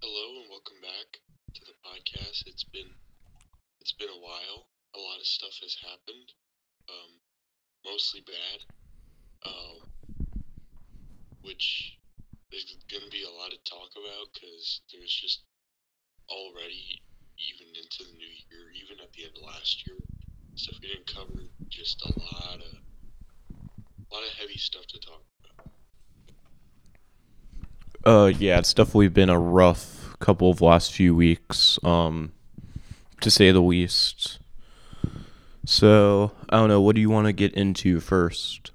Hello and welcome back to the podcast. It's been it's been a while. A lot of stuff has happened. Um, mostly bad. Um, which there's going to be a lot to talk about because there's just already even into the new year, even at the end of last year, stuff we didn't cover. Just a lot of a lot of heavy stuff to talk. Uh, yeah, it's definitely been a rough couple of last few weeks, um, to say the least. So, I don't know, what do you want to get into first?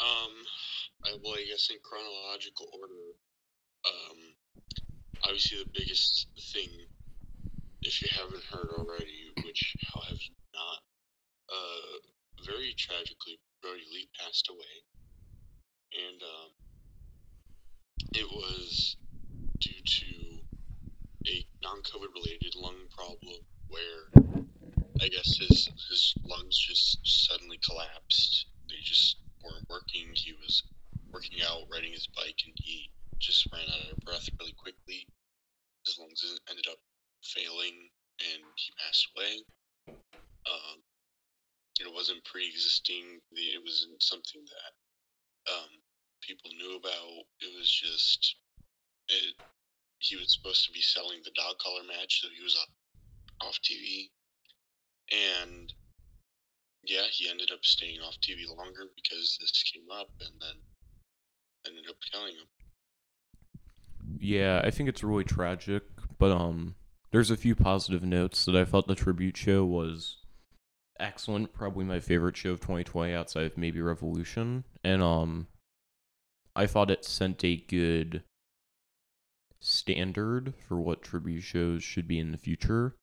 Um, I, well, I guess in chronological order, um, obviously the biggest thing, if you haven't heard already, which how have you not? Uh, very tragically, Brodie Lee passed away, and um, it was due to a non-COVID related lung problem where I guess his his lungs just suddenly collapsed. They just weren't working. He was working out, riding his bike, and he just ran out of breath really quickly. His lungs ended up failing, and he passed away. Um, it wasn't pre-existing. It wasn't something that um, people knew about. It was just it. He was supposed to be selling the dog collar match, so he was off, off TV, and yeah, he ended up staying off TV longer because this came up, and then ended up killing him. Yeah, I think it's really tragic, but um, there's a few positive notes that I felt the tribute show was excellent. Probably my favorite show of 2020 outside of maybe Revolution, and um, I thought it sent a good standard for what tribute shows should be in the future.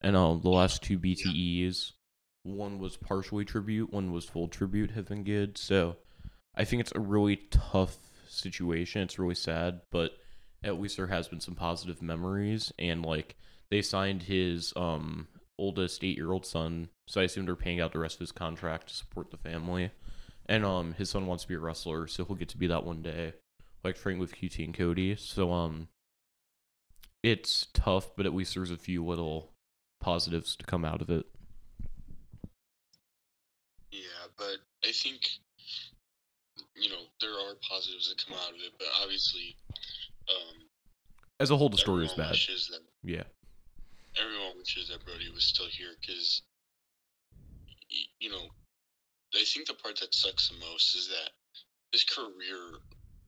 And um, the last two BTEs, one was partially tribute, one was full tribute, have been good. So I think it's a really tough situation. It's really sad, but at least there has been some positive memories. And like they signed his um oldest eight year old son, so I assume they're paying out the rest of his contract to support the family. And um his son wants to be a wrestler, so he'll get to be that one day, like training with QT and Cody. So um it's tough, but at least there's a few little positives to come out of it. Yeah, but I think you know there are positives that come out of it, but obviously, um, as a whole, the story is bad. that Yeah, everyone wishes that Brodie was still here because you know I think the part that sucks the most is that his career,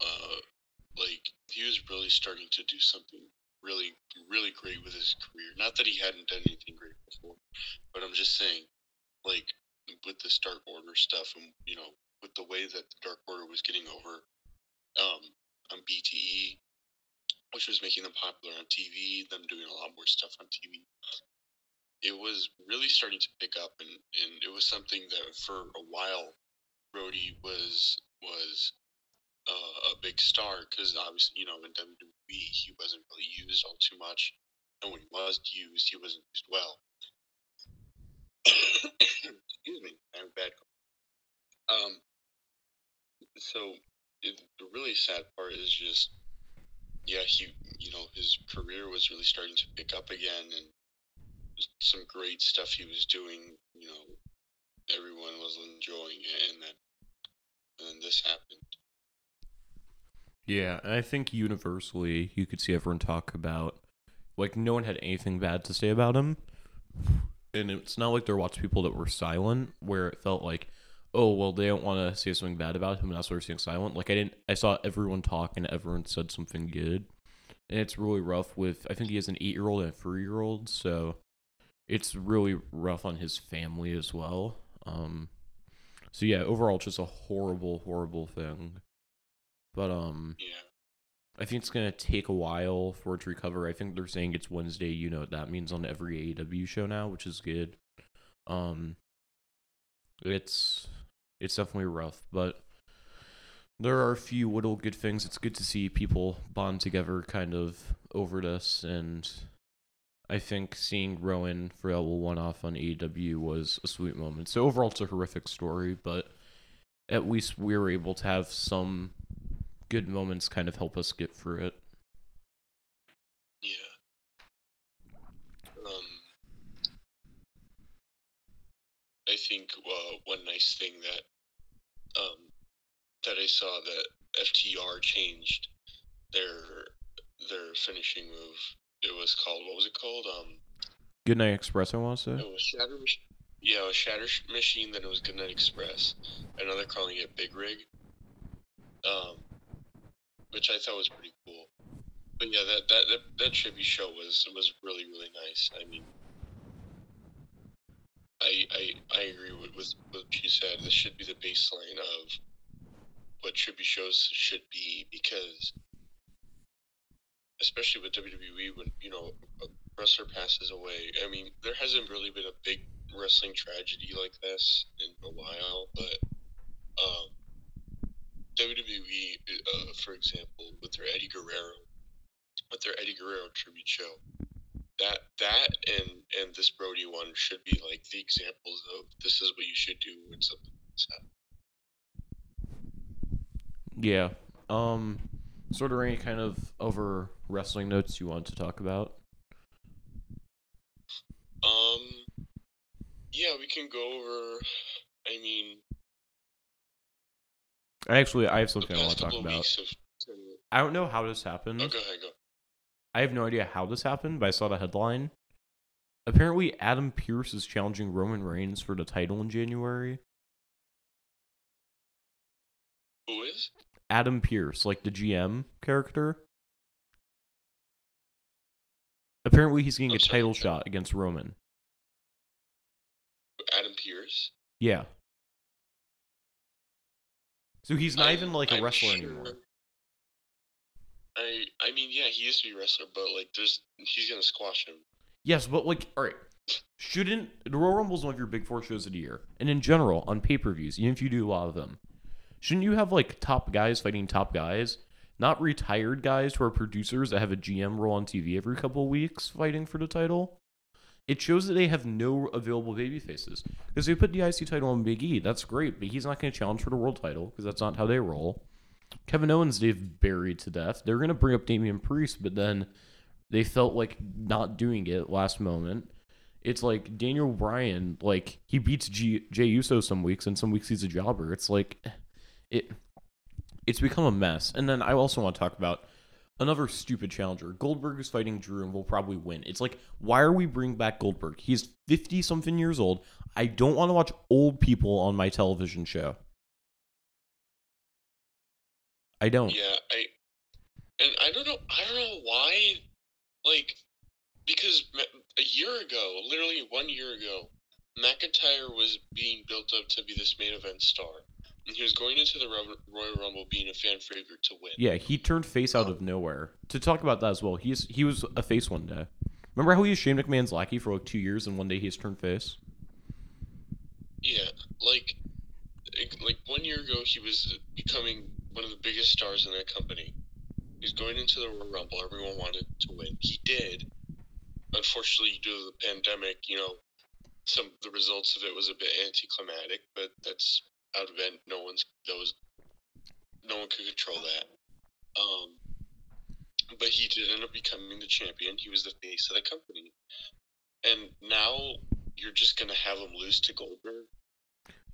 uh, like he was really starting to do something really, really great with his career. Not that he hadn't done anything great before, but I'm just saying, like with this Dark Order stuff, and you know, with the way that the Dark Order was getting over um, on BTE, which was making them popular on TV, them doing a lot more stuff on TV. It was really starting to pick up, and, and it was something that for a while, Brodie was was uh, a big star because obviously, you know, in WWE he wasn't really used all too much, and when he was used, he wasn't used well. Excuse me, I have bad. Um, so it, the really sad part is just, yeah, he, you know, his career was really starting to pick up again, and some great stuff he was doing. You know, everyone was enjoying it, and then, and then this happened. yeah, and I think universally you could see everyone talk about like no one had anything bad to say about him, and it's not like there were lots of people that were silent where it felt like. Oh well, they don't want to say something bad about him, and that's why they're staying silent. Like I didn't, I saw everyone talk, and everyone said something good, and it's really rough. With I think he has an eight-year-old and a three-year-old, so it's really rough on his family as well. Um, so yeah, overall, it's just a horrible, horrible thing. But um, Yeah. I think it's gonna take a while for it to recover. I think they're saying it's Wednesday. You know what that means on every AEW show now, which is good. Um, it's it's definitely rough, but there are a few little good things. It's good to see people bond together, kind of over this, and I think seeing Rowan for level one off on AEW was a sweet moment. So overall, it's a horrific story, but at least we were able to have some good moments kind of help us get through it. Yeah. Um, I think uh, one nice thing that um, that I saw that FTR changed their their finishing move it was called what was it called? Um, Goodnight Express, I want to say. it was Shatter. Yeah, it was Shatter Machine. Then it was Goodnight Express, and now they're calling it Big Rig. Um, which I thought was pretty cool. But yeah, that that that, that tribute show was was really really nice. I mean, I I, I agree with, with what you said. This should be the baseline of what tribute shows should be because, especially with WWE, when you know a wrestler passes away. I mean, there hasn't really been a big wrestling tragedy like this in a while, but um, WWE, uh, for example, with their Eddie Guerrero, with their Eddie Guerrero tribute show, that that and and this Brody one should be like the examples of this is what you should do when something happens. Yeah. Um. So, are there any kind of over wrestling notes you want to talk about? Um, yeah, we can go over. I mean, Actually, I have something I want to talk about. I don't know how this happened. Oh, go ahead, go. I have no idea how this happened, but I saw the headline. Apparently, Adam Pearce is challenging Roman Reigns for the title in January. Who is? Adam Pearce, like the GM character. Apparently, he's getting I'm a sorry, title shot against Roman. Adam Pearce. Yeah. So he's not I'm- even like a I'm wrestler sure- anymore. I I mean, yeah, he used to be a wrestler, but like, there's he's gonna squash him. Yes, but like, all right. Shouldn't the Royal Rumble is one of your big four shows of the year, and in general on pay per views, even if you do a lot of them, shouldn't you have like top guys fighting top guys, not retired guys who are producers that have a GM role on TV every couple weeks fighting for the title? It shows that they have no available baby faces because they put the IC title on Big E. That's great, but he's not going to challenge for the world title because that's not how they roll. Kevin Owens they've buried to death. They're going to bring up Damian Priest, but then they felt like not doing it last moment. It's like Daniel Bryan, like he beats G- Jey Uso some weeks, and some weeks he's a jobber. It's like eh, it. It's become a mess. And then I also want to talk about another stupid challenger. Goldberg is fighting Drew and will probably win. It's like, why are we bringing back Goldberg? He's fifty something years old. I don't want to watch old people on my television show. I don't. Yeah, I and I don't know. I don't know why. Like, because a year ago, literally one year ago, McIntyre was being built up to be this main event star, he was going into the Royal Rumble being a fan favorite to win. Yeah, he turned face out oh. of nowhere. To talk about that as well, he's he was a face one day. Remember how he was Shane McMahon's lackey for like two years, and one day he's turned face. Yeah, like, like- like one year ago, he was becoming one of the biggest stars in that company. He's going into the Royal Rumble. Everyone wanted to win. He did. Unfortunately, due to the pandemic, you know, some the results of it was a bit anticlimactic. But that's out of it. No one's was no one could control that. Um, but he did end up becoming the champion. He was the face of the company, and now you're just gonna have him lose to Goldberg.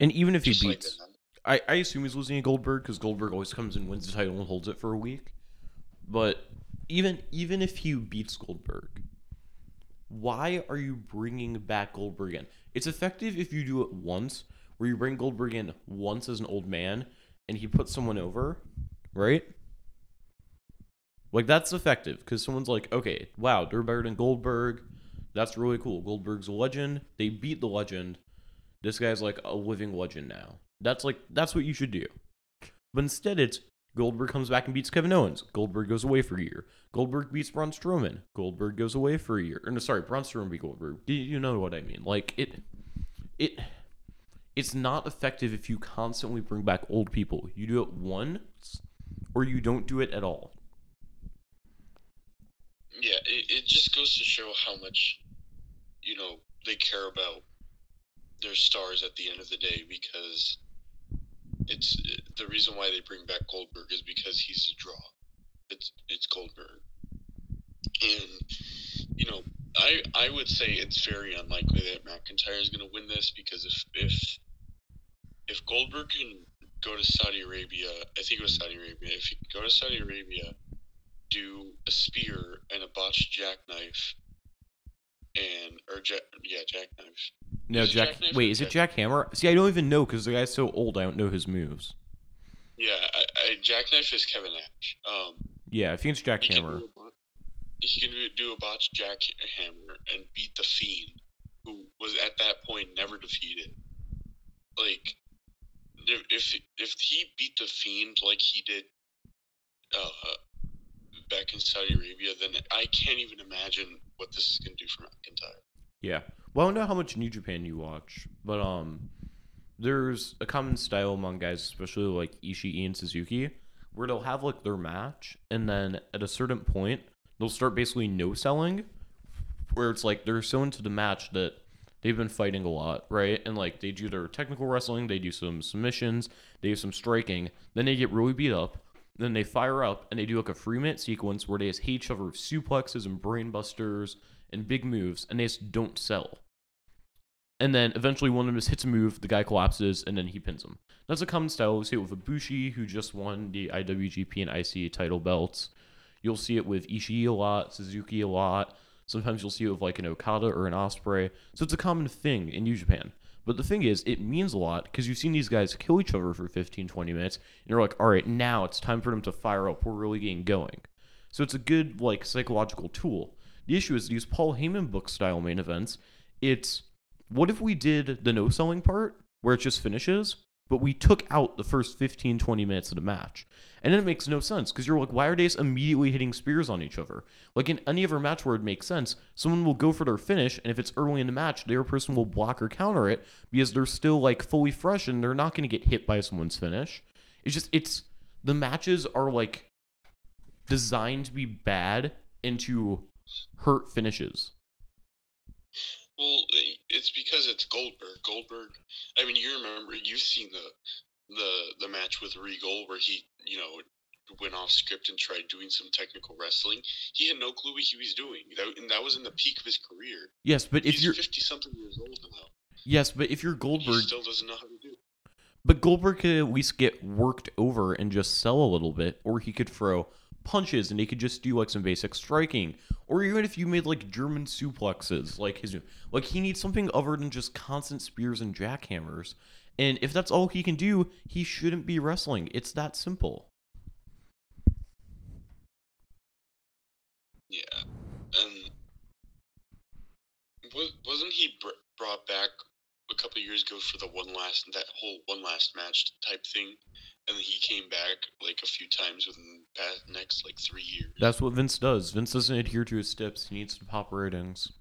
And even if he Just like beats. I, I assume he's losing to Goldberg because Goldberg always comes and wins the title and holds it for a week. But even even if he beats Goldberg, why are you bringing back Goldberg in? It's effective if you do it once, where you bring Goldberg in once as an old man and he puts someone over, right? Like that's effective because someone's like, okay, wow, they're better than Goldberg. That's really cool. Goldberg's a legend. They beat the legend. This guy's like a living legend now. That's like that's what you should do. But instead, it's Goldberg comes back and beats Kevin Owens. Goldberg goes away for a year. Goldberg beats Braun Strowman. Goldberg goes away for a year. Or no, sorry, Braun Strowman beat Goldberg. You, know what I mean? Like it, it, it's not effective if you constantly bring back old people. You do it once, or you don't do it at all. Yeah, it, it just goes to show how much, you know, they care about their stars at the end of the day because it's the reason why they bring back Goldberg is because he's a draw. It's it's Goldberg, and you know I I would say it's very unlikely that McIntyre is going to win this because if if if Goldberg can go to Saudi Arabia, I think it was Saudi Arabia. If he could go to Saudi Arabia, do a spear and a botched jackknife, and or jack yeah jackknife. No, Is Jack. Jackknife wait, is it Jack- Jack Hammer? See, I don't even know because the guy's so old. I don't know his moves. Yeah, I, I, jackknife is Kevin Nash. Um, Yeah, I think it's Jack he can Hammer. do a bot- he can do- do a botched jackhammer and beat the Fiend, who was at that point never defeated. If, if he beat the Fiend like he did uh, back in Saudi Arabia, then I can't even imagine what this is going to do for McIntyre. Yeah. Well, I don't know how much New Japan you watch, but um, there's a common style among guys, especially like Ishii and Suzuki, where they'll have like their match, and then at a certain point, they'll start basically no selling, where it's like they're so into the match that they've been fighting a lot, right? And like they do their technical wrestling, they do some submissions, they do some striking, then they get really beat up. Then they fire up and they do like a three minute sequence where they just hit each other with suplexes and brainbusters and big moves, and they just don't sell. And then eventually one of them just hits a move, the guy collapses, and then he pins him. That's a common style. We see it with Ibushi, who just won the IWGP and IC title belts. You'll see it with Ishii a lot, Suzuki a lot. Sometimes you'll see it with like an Okada or an Ospreay. So it's a common thing in New Japan. But the thing is, it means a lot because you've seen these guys kill each other for 15, 20 minutes, and you're like, all right, now it's time for them to fire up. We're really getting going. So it's a good like psychological tool. The issue is these Paul Heyman book style main events. It's what if we did the no selling part where it just finishes, but we took out the first 15, 20 minutes of the match? And then it makes no sense because you're like, why are they immediately hitting spears on each other? Like in any other match where it makes sense, someone will go for their finish, and if it's early in the match, the other person will block or counter it because they're still like fully fresh and they're not going to get hit by someone's finish. It's just, it's the matches are like designed to be bad and to hurt finishes. Well, it's because it's Goldberg. Goldberg. I mean, you remember you've seen the the the match with Regal where he, you know, went off script and tried doing some technical wrestling. He had no clue what he was doing. That, and that was in the peak of his career. Yes, but if He's you're fifty something years old now. yes, but if you're He Goldberg, still doesn't know how to do. it. but Goldberg could at least get worked over and just sell a little bit, or he could throw punches and he could just do like some basic striking, or even if you made like German suplexes, like his like he needs something other than just constant spears and jackhammers. And if that's all he can do, he shouldn't be wrestling. It's that simple. Yeah, and was wasn't he br- brought back a couple years ago for the one last that whole one last match type thing, and then he came back like a few times within the past next like three years. That's what Vince does. Vince doesn't adhere to his steps. He needs to pop ratings.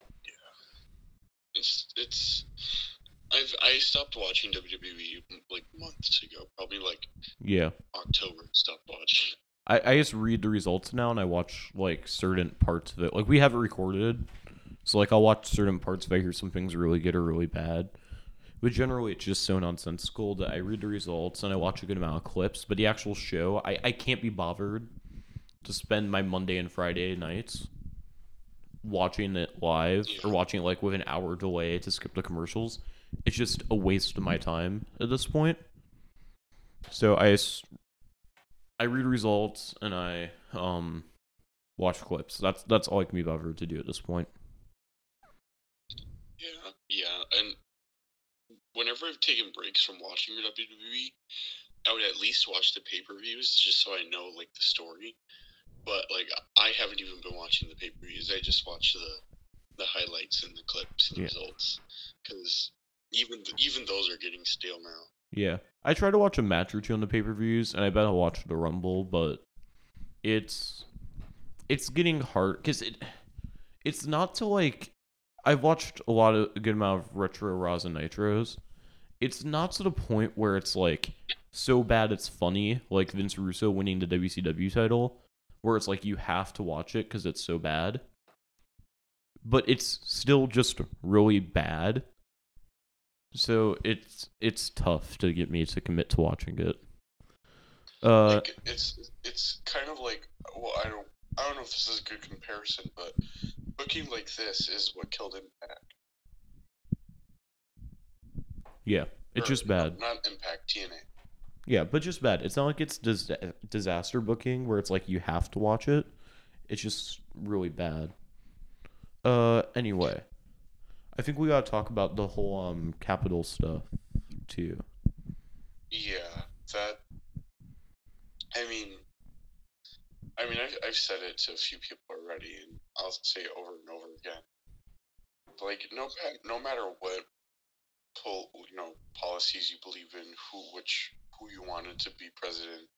Yeah, it's it's. I've I stopped watching WWE like months ago, probably like Yeah. October. Stopped watching. I, I just read the results now and I watch like certain parts of it. Like we have it recorded. So like I'll watch certain parts if I hear something's really good or really bad. But generally it's just so nonsensical that I read the results and I watch a good amount of clips. But the actual show, I, I can't be bothered to spend my Monday and Friday nights watching it live or watching it like with an hour delay to skip the commercials. It's just a waste of my time at this point. So I, I read results and I um watch clips. That's that's all I can be bothered to do at this point. Yeah, yeah, and whenever I've taken breaks from watching the WWE, I would at least watch the pay per views just so I know like the story. But like I haven't even been watching the pay per views. I just watch the the highlights and the clips and the Yeah. results because even th- even those are getting stale now. Yeah. I try to watch a match or two on the pay-per-views and I bet I'll watch the Rumble, but it's it's getting hard cuz it it's not to like I've watched a lot of a good amount of retro and Nitros. It's not to the point where it's like so bad it's funny, like Vince Russo winning the WCW title, where it's like you have to watch it because it's so bad. But it's still just really bad. So it's it's tough to get me to commit to watching it. Uh, like it's it's kind of like well I don't I don't know if this is a good comparison, but booking like this is what killed Impact. Yeah, it's Or, just bad. Not Impact, TNA. Yeah, but just bad. It's not like it's dis- disaster booking where it's like you have to watch it. It's just really bad. Uh, anyway, I think we gotta talk about the whole um Capitol stuff too. Yeah, that. I mean, I mean, I've, I've said it to a few people already, and I'll say it over and over again. Like, no, no matter what, pol- you know, policies you believe in, who, which, who you wanted to be president,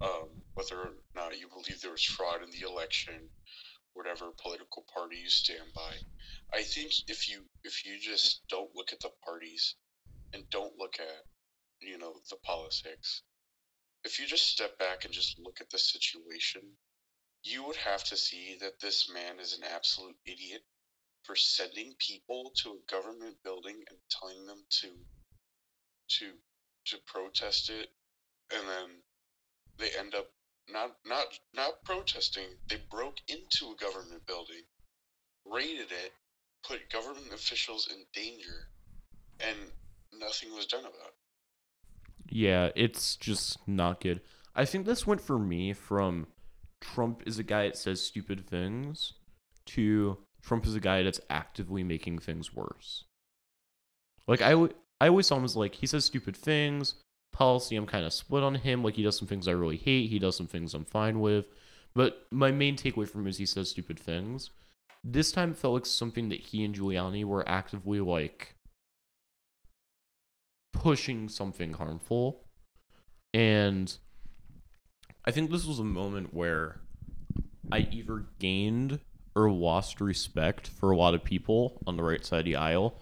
um, whether or not you believe there was fraud in the election, whatever political party you stand by, I think if you if you just don't look at the parties and don't look at you know the politics if you just step back and just look at the situation you would have to see that this man is an absolute idiot for sending people to a government building and telling them to to to protest it. And then they end up not not not protesting. They broke into a government building raided it put government officials in danger and nothing was done about it Yeah, it's just not good. I think this went for me from Trump is a guy that says stupid things to Trump is a guy that's actively making things worse. Like I, always saw him as like he says stupid things. Policy, I'm kind of split on him. Like he does some things I really hate. He does some things I'm fine with. But my main takeaway from him is he says stupid things. This time it felt like something that he and Giuliani were actively like pushing something harmful. And I think this was a moment where I either gained or lost respect for a lot of people on the right side of the aisle.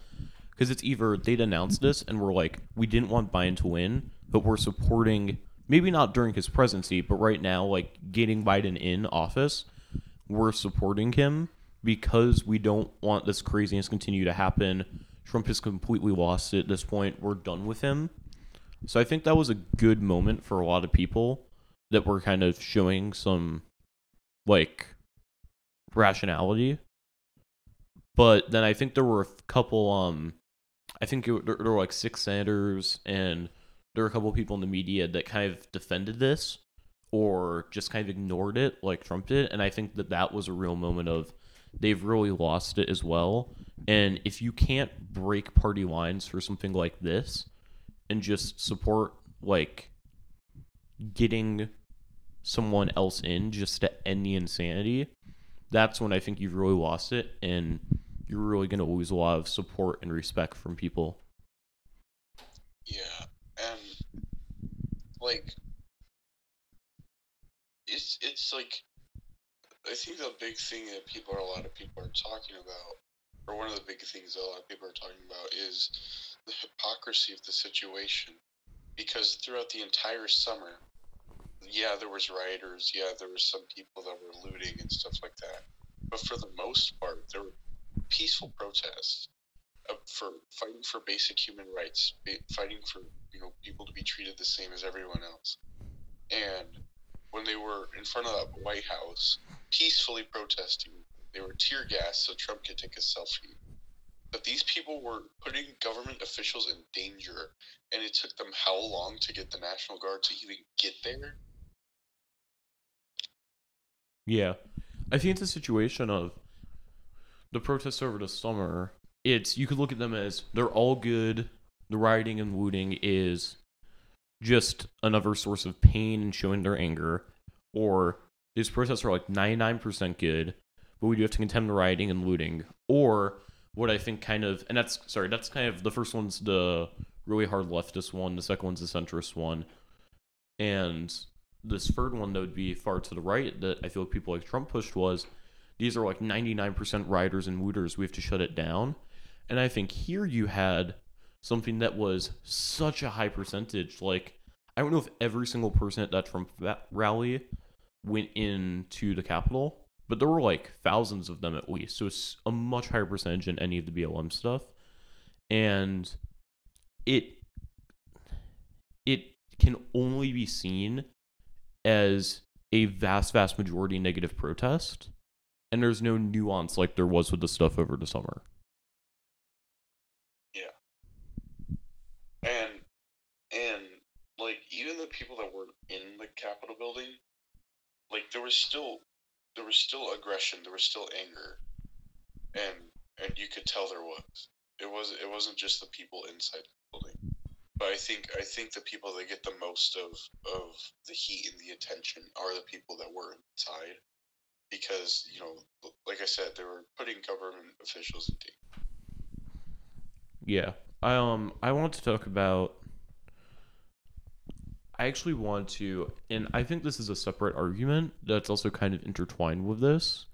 Because it's either they'd announced this and we're like, we didn't want Biden to win, but we're supporting, maybe not during his presidency, but right now, like getting Biden in office, we're supporting him because we don't want this craziness continue to happen. Trump has completely lost it at this point. We're done with him. So I think that was a good moment for a lot of people that were kind of showing some like rationality. But then I think there were a couple um I think it, there, there were like six senators and there were a couple people in the media that kind of defended this or just kind of ignored it like Trump did and I think that that was a real moment of they've really lost it as well. And if you can't break party lines for something like this and just support like getting someone else in just to end the insanity, that's when I think you've really lost it and you're really going to lose a lot of support and respect from people. Yeah, and like it's it's like I think the big thing that people a lot of people are talking about, or one of the big things that a lot of people are talking about is the hypocrisy of the situation. Because throughout the entire summer, yeah, there was rioters, yeah, there was some people that were looting and stuff like that. But for the most part, there were peaceful protests uh, for fighting for basic human rights, fighting for you know people to be treated the same as everyone else. And when they were in front of the White House, peacefully protesting, they were tear gassed so Trump could take a selfie. But these people were putting government officials in danger, and it took them how long to get the National Guard to even get there? Yeah. I think it's a situation of the protests over the summer. It's you could look at them as they're all good. The rioting and looting is just another source of pain and showing their anger. Or these protests are like 99% good, but we do have to condemn the rioting and looting. Or what I think kind of, and that's, sorry, that's kind of, the first one's the really hard leftist one, the second one's the centrist one. And this third one that would be far to the right that I feel like people like Trump pushed was these are like 99% rioters and looters. We have to shut it down. And I think here you had something that was such a high percentage. Like, I don't know if every single person at that Trump rally went into the Capitol, but there were like thousands of them at least. So it's a much higher percentage than any of the BLM stuff. And it it can only be seen as a vast, vast majority negative protest, and there's no nuance like there was with the stuff over the summer. Yeah. And and like even the people that were in the Capitol building, like there was still there was still aggression, there was still anger, and and you could tell there was. It was it wasn't just the people inside the building. But I think I think the people that get the most of of the heat and the attention are the people that were inside, because you know, like I said, they were putting government officials in danger. Yeah. I um I want to talk about I actually want to and I think this is a separate argument that's also kind of intertwined with this.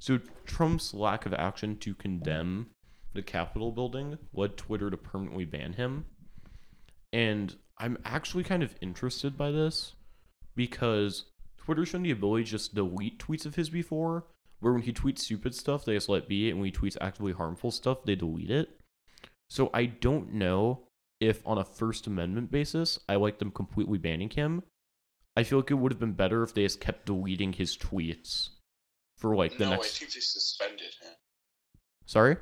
So Trump's lack of action to condemn the Capitol building led Twitter to permanently ban him. And I'm actually kind of interested by this because Twitter shown the ability to just delete tweets of his before, where when he tweets stupid stuff, they just let be, and when he tweets actively harmful stuff, they delete it. So I don't know if on a First Amendment basis, I like them completely banning him. I feel like it would have been better if they just kept deleting his tweets for like the no, next. I think they suspended him. Sorry.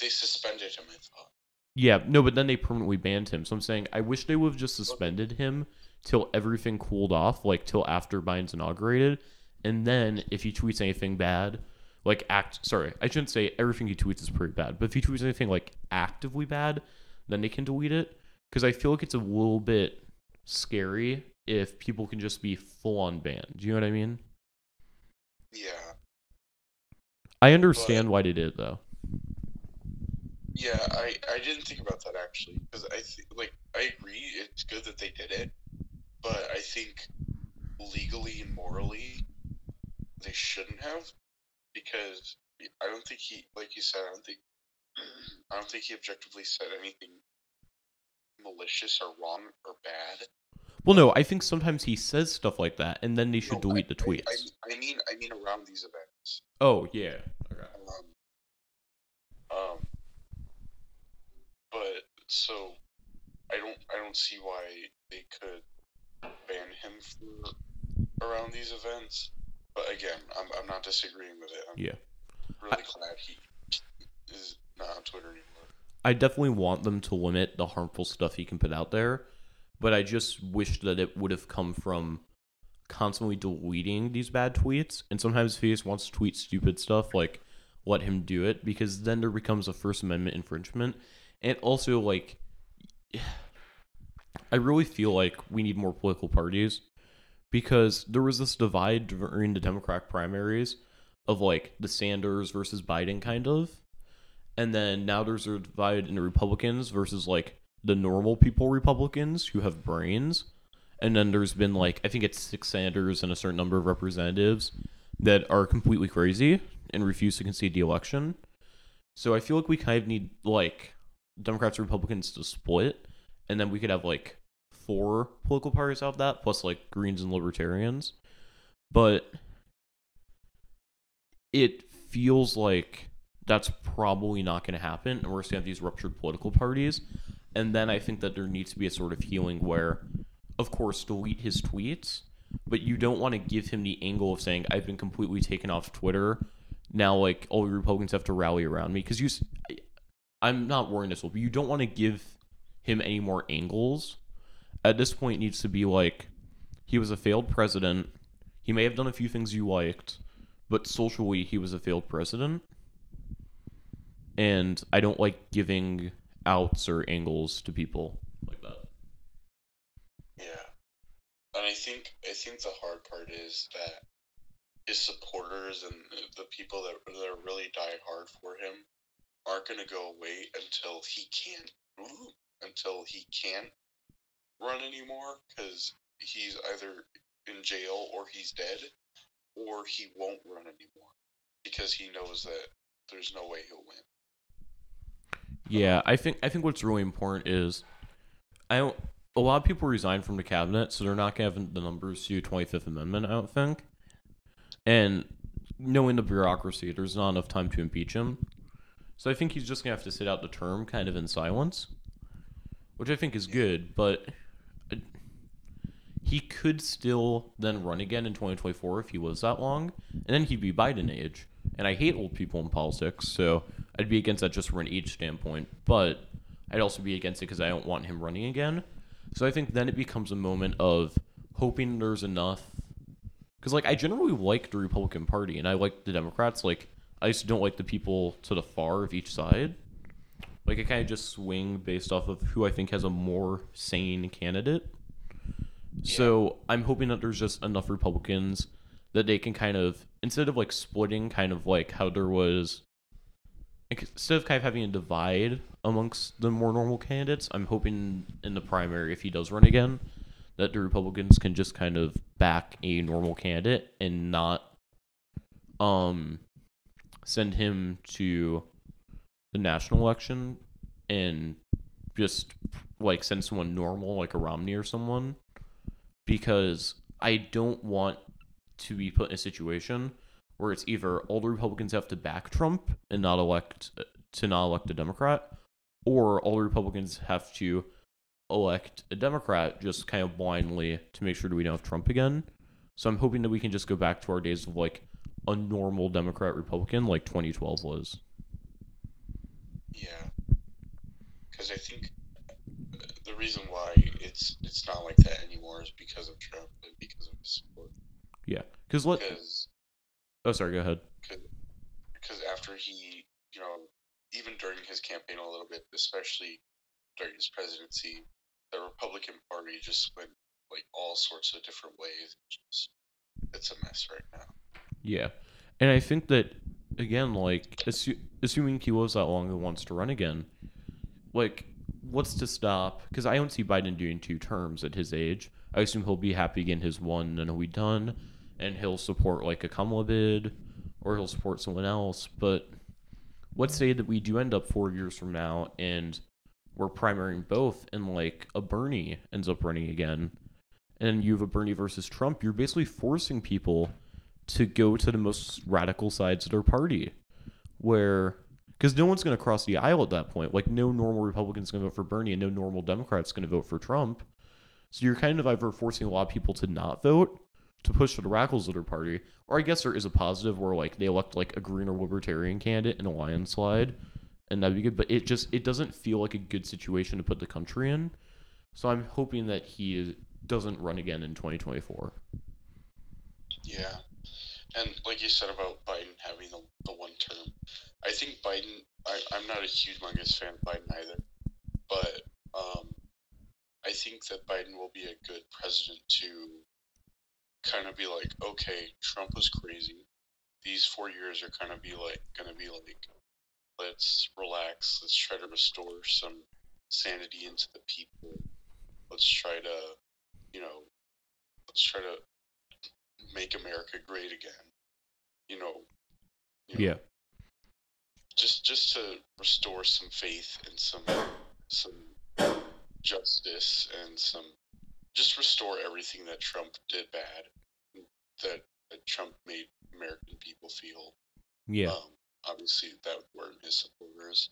They suspended him. I thought. Yeah, no, but then they permanently banned him. So I'm saying I wish they would have just suspended him till everything cooled off, like till after Biden's inaugurated, and then if he tweets anything bad, like act sorry, I shouldn't say everything he tweets is pretty bad, but if he tweets anything like actively bad, then they can delete it. Because I feel like it's a little bit scary if people can just be full on banned. Do you know what I mean? Yeah. I understand why they did it though. Yeah, I, I didn't think about that actually because I think like I agree it's good that they did it, but I think legally and morally they shouldn't have because I don't think he like you said I don't think I don't think he objectively said anything malicious or wrong or bad. Well, no, I think sometimes he says stuff like that, and then they should No, delete I- the tweets. I, I mean I mean around these events. oh yeah. Okay. Um, um, but so I don't I don't see why they could ban him for around these events. But again, I'm I'm not disagreeing with it. I'm Yeah. really glad he is on Twitter anymore. I definitely want them to limit the harmful stuff he can put out there, but I just wish that it would have come from constantly deleting these bad tweets. And sometimes if he just wants to tweet stupid stuff, like let him do it because then there becomes a First Amendment infringement. And also, like, I really feel like we need more political parties because there was this divide during the Democratic primaries of like the Sanders versus Biden kind of. And then now there's a divide in the Republicans versus like the normal people Republicans who have brains. And then there's been like I think it's six senators and a certain number of representatives that are completely crazy and refuse to concede the election. So I feel like we kind of need like Democrats and Republicans to split, and then we could have like four political parties out of that, plus like Greens and Libertarians. But it feels like that's probably not going to happen, and we're going to have these ruptured political parties. And then I think that there needs to be a sort of healing where, of course, delete his tweets, but you don't want to give him the angle of saying, I've been completely taken off Twitter. Now, like, all the Republicans have to rally around me. Because you, I, am not worrying this, but you don't want to give him any more angles. At this point, needs to be like, he was a failed president. He may have done a few things you liked, but socially, he was a failed president. And I don't like giving outs or angles to people like that. Yeah, and I think I think the hard part is that his supporters and the people that that are really die hard for him aren't going to go away until he can't until he can't run anymore because he's either in jail or he's dead or he won't run anymore because he knows that there's no way he'll win. Yeah, I think I think what's really important is I don't a lot of people resign from the cabinet, so they're not gonna have the numbers to Twenty Fifth Amendment, I don't think. And knowing the bureaucracy, there's not enough time to impeach him. So I think he's just gonna have to sit out the term kind of in silence. Which I think is good, but uh, he could still then run again in 2024 if he lives that long, and then he'd be Biden age. And I hate old people in politics, so I'd be against that just from an age standpoint. But I'd also be against it because I don't want him running again. So I think then it becomes a moment of hoping there's enough. Because like I generally like the Republican Party, and I like the Democrats. Like I just don't like the people to the far of each side. Like I kind of just swing based off of who I think has a more sane candidate. So I'm hoping that there's just enough Republicans that they can kind of instead of like splitting, kind of like how there was instead of kind of having a divide amongst the more normal candidates. I'm hoping in the primary, if he does run again, that the Republicans can just kind of back a normal candidate and not um send him to the national election and just like send someone normal like a Romney or someone because I don't want to be put in a situation where it's either all the Republicans have to back Trump and not elect uh, to not elect a Democrat, or all the Republicans have to elect a Democrat just kind of blindly to make sure that we don't have Trump again. So I'm hoping that we can just go back to our days of like a normal Democrat Republican like 2012 was. Yeah, because I think uh, the reason why it's it's not like that anymore is because of Trump and because of his support. Yeah, because let. Because Oh, sorry. Go ahead. because after he, you know, even during his campaign a little bit, especially during his presidency, the Republican Party just went like all sorts of different ways. It's, it's a mess right now. Yeah, and I think that again, like assu- assuming he lives that long and wants to run again, like what's to stop? Because I don't see Biden doing two terms at his age. I assume he'll be happy getting his one and he'll be done, and he'll support like a Kamala bid, or he'll support someone else. But let's say that we do end up four years from now and we're primarying both, and like a Bernie ends up running again, and you have a Bernie versus Trump, you're basically forcing people to go to the most radical sides of their party, where because no one's going to cross the aisle at that point. Like no normal Republican's going to vote for Bernie, and no normal Democrat's going to vote for Trump. So you're kind of either forcing a lot of people to not vote to push for the radicals of their party, or I guess there is a positive where like they elect like a green or libertarian candidate in a landslide, and that'd be good. But it just it doesn't feel like a good situation to put the country in. So I'm hoping that he is, doesn't run again in 2024. Yeah, and like you said about Biden having the, the one term, I think Biden. I, I'm not a humongous fan of Biden either, but um, I think that Biden will be a good president to kind of be like, okay, Trump was crazy. These four years are kind of be like, gonna be like, let's relax. Let's try to restore some sanity into the people. Let's try to, you know, let's try to make America great again. You know, you know, Yeah. just just to restore some faith and some some justice and some just restore everything that Trump did bad that, that Trump made American people feel. Yeah. Um, obviously, that weren't his supporters.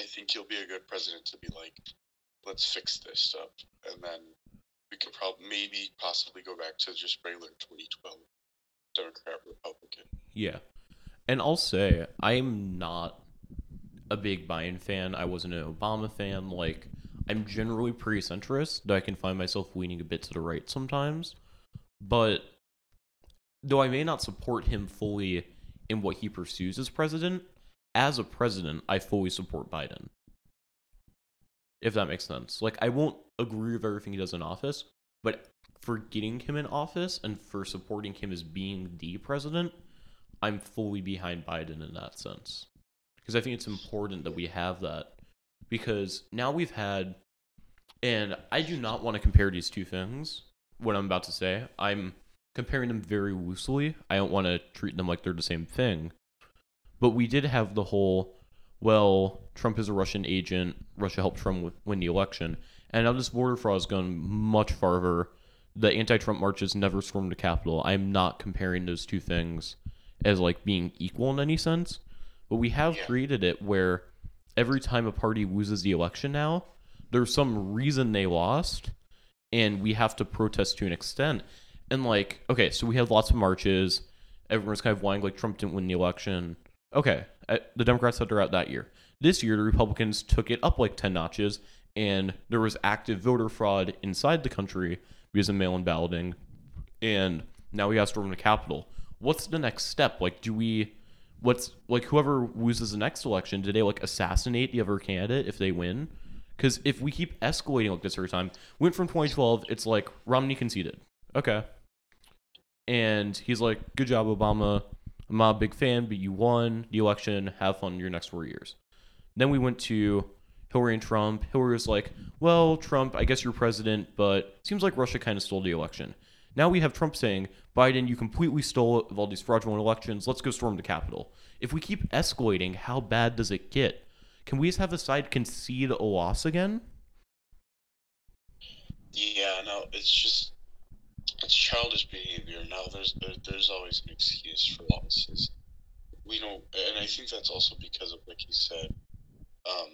I think he'll be a good president to be like, let's fix this stuff, and then we could probably maybe possibly go back to just regular 2012 Democrat Republican. Yeah. And I'll say I'm not a big Biden fan. I wasn't an Obama fan. Like I'm generally pretty centrist, though I can find myself leaning a bit to the right sometimes. But though I may not support him fully in what he pursues as president, as a president, I fully support Biden. If that makes sense. Like I won't agree with everything he does in office, but for getting him in office and for supporting him as being the president, I'm fully behind Biden in that sense. Because I think it's important that we have that. Because now we've had, and I do not want to compare these two things, what I'm about to say. I'm comparing them very loosely. I don't want to treat them like they're the same thing. But we did have the whole, well, Trump is a Russian agent, Russia helped Trump win the election. And now this border fraud has gone much farther. The anti Trump marches never stormed the Capitol. I'm not comparing those two things as like being equal in any sense. But we have Yeah. created it where every time a party loses the election now, there's some reason they lost, and we have to protest to an extent. And like, okay, so we had lots of marches. Everyone's kind of whining like Trump didn't win the election. Okay, uh, the Democrats had their out that year. This year, the Republicans took it up like ten notches, and there was active voter fraud inside the country because of mail-in balloting, and now we have to storm the Capitol. What's the next step? Like, do we? What's like whoever loses the next election? Do they like assassinate the other candidate if they win? Because if we keep escalating like this every time, went from 2012, it's like Romney conceded. Okay. And he's like, good job, Obama. I'm not a big fan, but you won the election. Have fun your next four years. Then we went to Hillary and Trump. Hillary was like, well, Trump, I guess you're president, but seems like Russia kind of stole the election. Now we have Trump saying, Biden, you completely stole all these fraudulent elections. Let's go storm the Capitol. If we keep escalating, how bad does it get? Can we just have a side concede a loss again? Yeah, no, it's just it's childish behavior. Now there's there, there's always an excuse for losses. We don't, and I think that's also because of like you said, um,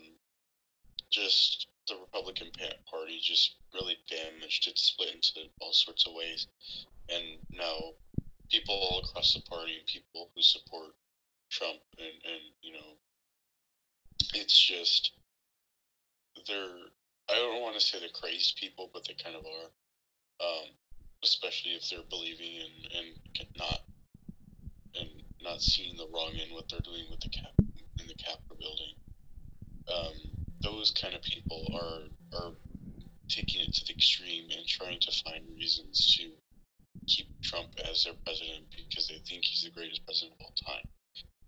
just the Republican Party just really damaged. It split into all sorts of ways, and now people all across the party people who support Trump and and you know it's just they're I don't want to say they're crazy people, but they kind of are. Um, especially if they're believing and and not and not seeing the wrong in what they're doing with the cap in the Capitol building. Um, those kind of people are are taking it to the extreme and trying to find reasons to keep Trump as their president because they think he's the greatest president of all time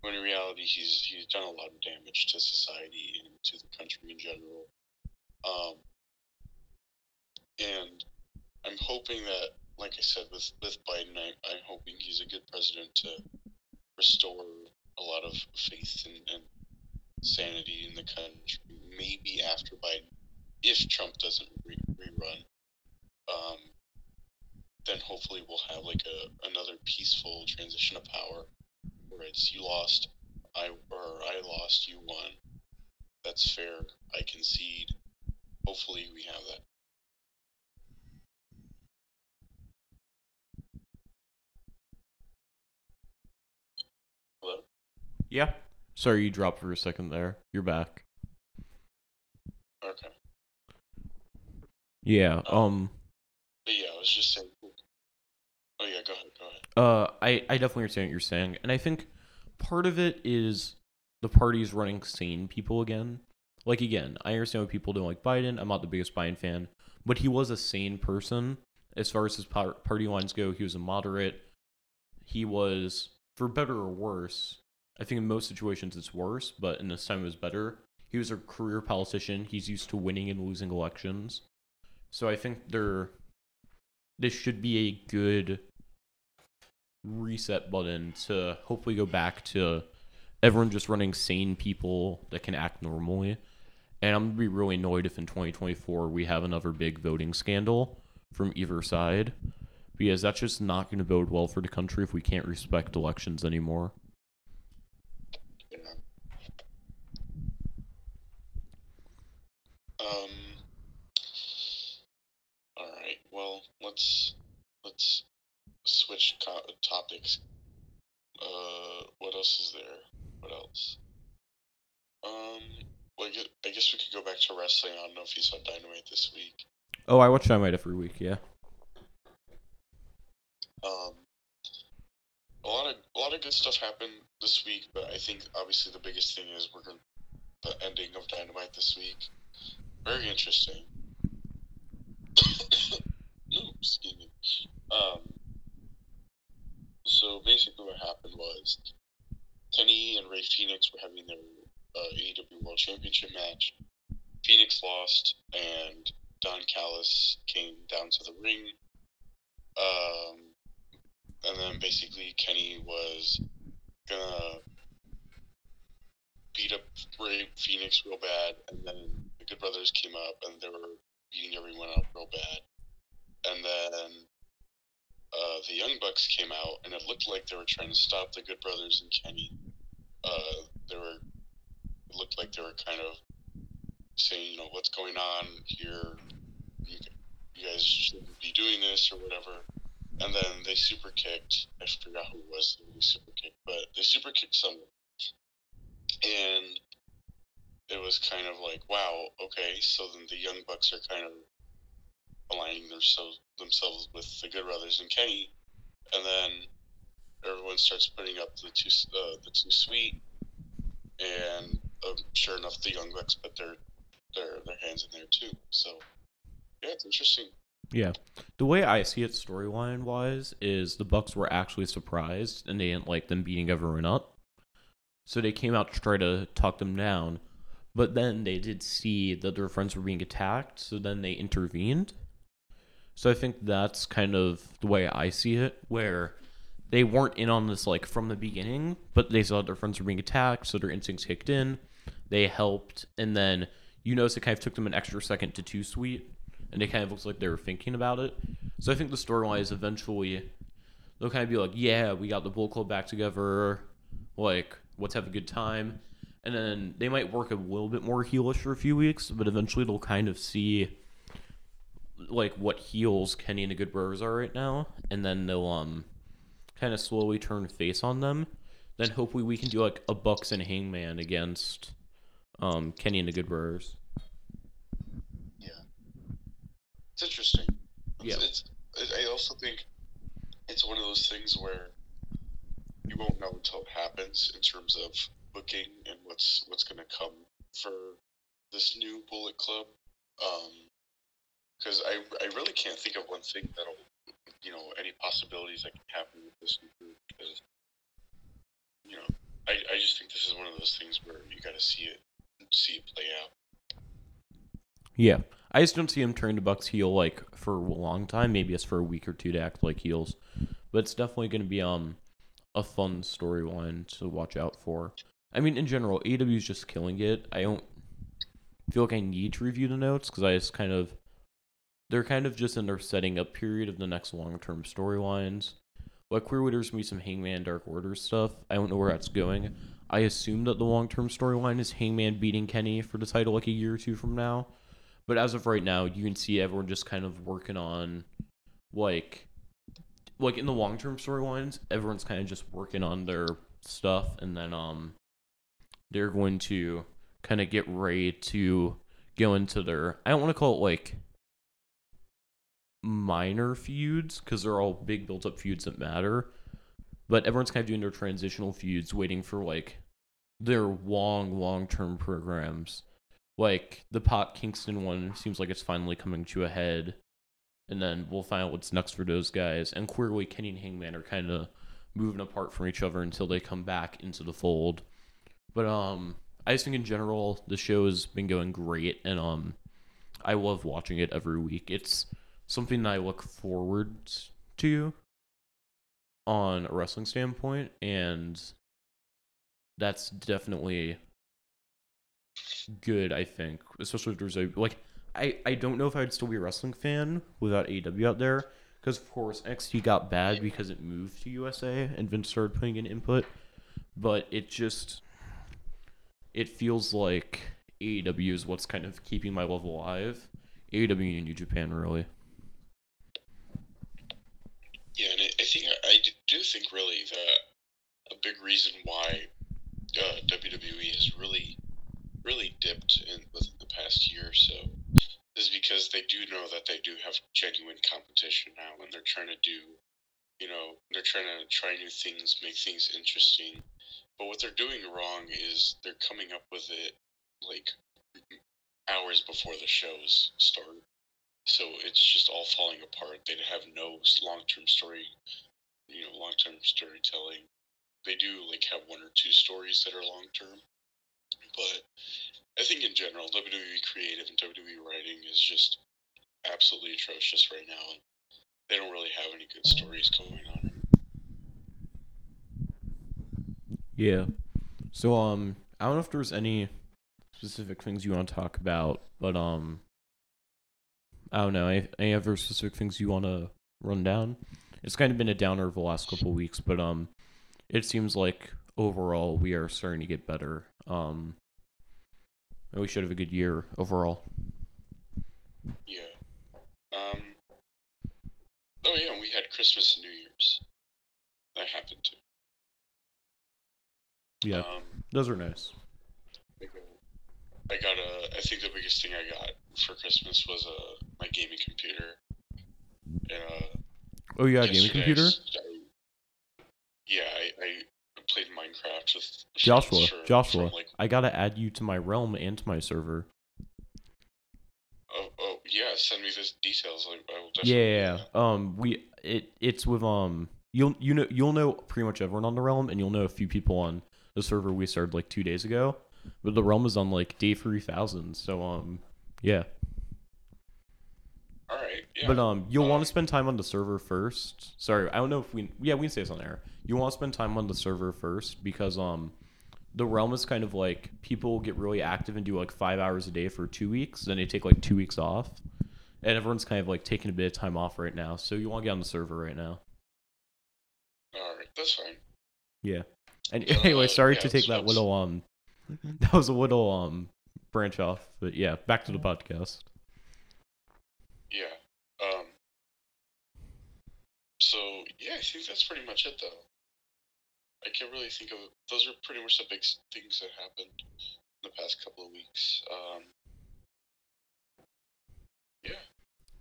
when in reality he's he's done a lot of damage to society and to the country in general. Um, and I'm hoping that, like I said, with with Biden, I, I'm hoping he's a good president to restore a lot of faith and, and sanity in the country. Maybe after Biden, if Trump doesn't re- rerun, um, then hopefully we'll have like a another peaceful transition of power where it's you lost, I or I lost, you won. That's fair. I concede. Hopefully, we have that. Hello. Yeah. Sorry, you dropped for a second there. You're back. Okay. Yeah. Um. um but yeah, I was just saying. Oh yeah, go ahead. Go ahead. Uh, I I definitely understand what you're saying, and I think part of it is the party's running sane people again. Like again, I understand why people don't like Biden. I'm not the biggest Biden fan, but he was a sane person as far as his party lines go. He was a moderate. He was, for better or worse, I think in most situations it's worse, but in this time it was better. He was a career politician. He's used to winning and losing elections. So I think there this should be a good reset button to hopefully go back to everyone just running sane people that can act normally. And I'm gonna be really annoyed if in 2024 we have another big voting scandal from either side, because that's just not to bode well for the country if we can't respect elections anymore. Um. All right. Well, let's let's switch co- topics. Uh, what else is there? What else? Um, well, I guess we could go back to wrestling. I don't know if you saw Dynamite this week. Oh, I watch Dynamite every week. Yeah. Um, a lot of a lot of good stuff happened this week, but I think obviously the biggest thing is we're going the ending of Dynamite this week. Very interesting. excuse me. Um, so basically, what happened was Kenny and Rey Fenix were having their uh, AEW World Championship match. Fenix lost, and Don Callis came down to the ring. Um, and then basically Kenny was gonna beat up Rey Fenix real bad, and then the Good Brothers came up and they were beating everyone up real bad. And then uh, the Young Bucks came out, and it looked like they were trying to stop the Good Brothers and Kenny. Uh, they were it looked like they were kind of saying, you know, what's going on here. You, you guys shouldn't be doing this or whatever. And then they super kicked. I forgot who it was they super kicked, but they super kicked someone. And it was kind of like, wow, okay, so then the Young Bucks are kind of aligning themselves themselves with the Good Brothers and Kenny, and then everyone starts putting up the two uh, the Too Sweet, and uh, sure enough, the Young Bucks put their their their hands in there too. So yeah, it's interesting. Yeah. The way I see it storyline wise is the Bucks were actually surprised and they didn't like them beating everyone up. So they came out to try to talk them down. But then they did see that their friends were being attacked, so then they intervened. So I think that's kind of the way I see it, where they weren't in on this like from the beginning, but they saw their friends were being attacked, so their instincts kicked in. They helped, and then you notice it kind of took them an extra second to Too Sweet and it kind of looks like they were thinking about it. So I think the storyline is eventually they'll kind of be like, yeah, we got the Bullet Club back together, like let's have a good time, and then they might work a little bit more heelish for a few weeks, but eventually they'll kind of see like what heels Kenny and the Good Brothers are right now, and then they'll um kind of slowly turn face on them. Then hopefully we can do like a Bucks and Hangman against um Kenny and the Good Brothers. Yeah, it's interesting. Yeah. It's, it's, I also think it's one of those things where you won't know until it happens in terms of booking and what's what's going to come for this new Bullet Club. Because I, I really can't think of one thing that'll, you know, any possibilities that can happen with this new group. Because, you know, I, I just think this is one of those things where you got to see it see it play out. Yeah. I just don't see him turn to Bucks heel like for a long time. Maybe it's for a week or two to act like heels, but it's definitely going to be um a fun storyline to watch out for. I mean, in general, AEW is just killing it. I don't feel like I need to review the notes because I just kind of they're kind of just in their setting up period of the next long term storylines. Like Queer there's gonna be some Hangman Dark Order stuff. I don't know where that's going. I assume that the long term storyline is Hangman beating Kenny for the title like a year or two from now. But as of right now, you can see everyone just kind of working on like like in the long term storylines, everyone's kind of just working on their stuff and then um they're going to kind of get ready to go into their I don't want to call it like minor feuds because they're all big built up feuds that matter. But everyone's kind of doing their transitional feuds, waiting for like their long, long term programs like the Pac Kingston one seems like it's finally coming to a head, and then we'll find out what's next for those guys. And Queerly, Kenny and Hangman are kind of moving apart from each other until they come back into the fold. But um, I just think in general the show has been going great, and um, I love watching it every week. It's something that I look forward to on a wrestling standpoint, and that's definitely good. I think, especially if there's a like. I, I don't know if I'd still be a wrestling fan without AEW out there because of course NXT got bad because it moved to USA and Vince started putting in input, but it just it feels like AEW is what's kind of keeping my love alive. AEW and New Japan really. Yeah, and I think I do think really that a big reason why uh, WWE has really really dipped in within the past year or so is because they do know that they do have genuine competition now and they're trying to do you know they're trying to try new things make things interesting but what they're doing wrong is they're coming up with it like hours before the shows start. So it's just all falling apart. They have no long-term story you know long-term storytelling. They do like have one or two stories that are long-term. But I think in general, WWE creative and WWE writing is just absolutely atrocious right now, they don't really have any good stories going on. Yeah. So um, I don't know if there's any specific things you want to talk about, but um, I don't know. Any, any other specific things you want to run down? It's kind of been a downer the last couple weeks, but um, it seems like overall we are starting to get better. Um, we should have a good year overall. Yeah. Um. Oh yeah, we had Christmas and New Year's. That happened too. Yeah, Um, those are nice. I got- a. I think the biggest thing I got for Christmas was uh my gaming computer. And uh, Oh, you got a gaming yesterday I computer? yeah, I, I played Minecraft with Joshua, for- Joshua, like I gotta add you to my realm and to my server. oh, oh yeah, send me the details. I, I will Yeah, definitely. yeah, yeah. Um, we it it's with um you'll you know you'll know pretty much everyone on the realm, and you'll know a few people on the server we started like two days ago. But the realm is on like day three thousand, so um yeah. All right. Yeah. But um, you'll want to spend time on the server first. Sorry, I don't know if we. Yeah, we can say this on air. You want to spend time on the server first because um, the realm is kind of like people get really active and do like five hours a day for two weeks, then they take like two weeks off, and everyone's kind of like taking a bit of time off right now. So you want to get on the server right now. all right, that's fine. Yeah. And Uh, anyway, sorry yeah, to take that little um, that was a little um branch off, but yeah, back to the podcast. Yeah. Um. So yeah, I think that's pretty much it, though. I can't really think of those are pretty much the big things that happened in the past couple of weeks. Um. Yeah.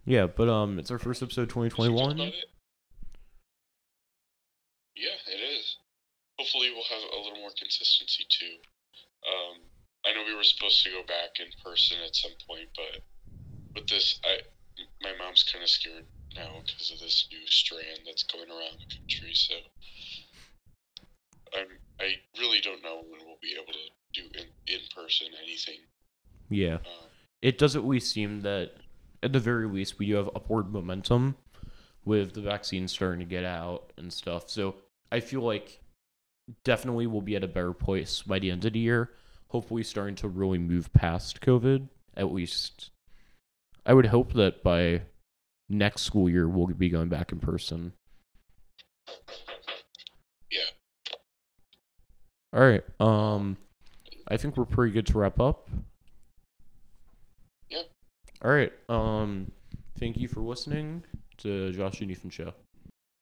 Yeah, but um, it's our first episode, twenty twenty one. Hopefully, we'll have a little more consistency too. Um, I know we were supposed to go back in person at some point, but with this, I my mom's kind of scared now because of this new strand that's going around the country. So I'm I really don't know when we'll be able to do in in person anything. Yeah. Um, it does at least seem that at the very least we do have upward momentum with the vaccine starting to get out and stuff. So I feel like definitely we'll be at a better place by the end of the year. Hopefully starting to really move past COVID. At least I would hope that by next school year we'll be going back in person. yeah. All right. Um I think we're pretty good to wrap up. Yeah. All right. Um thank you for listening to Josh and Ethan show.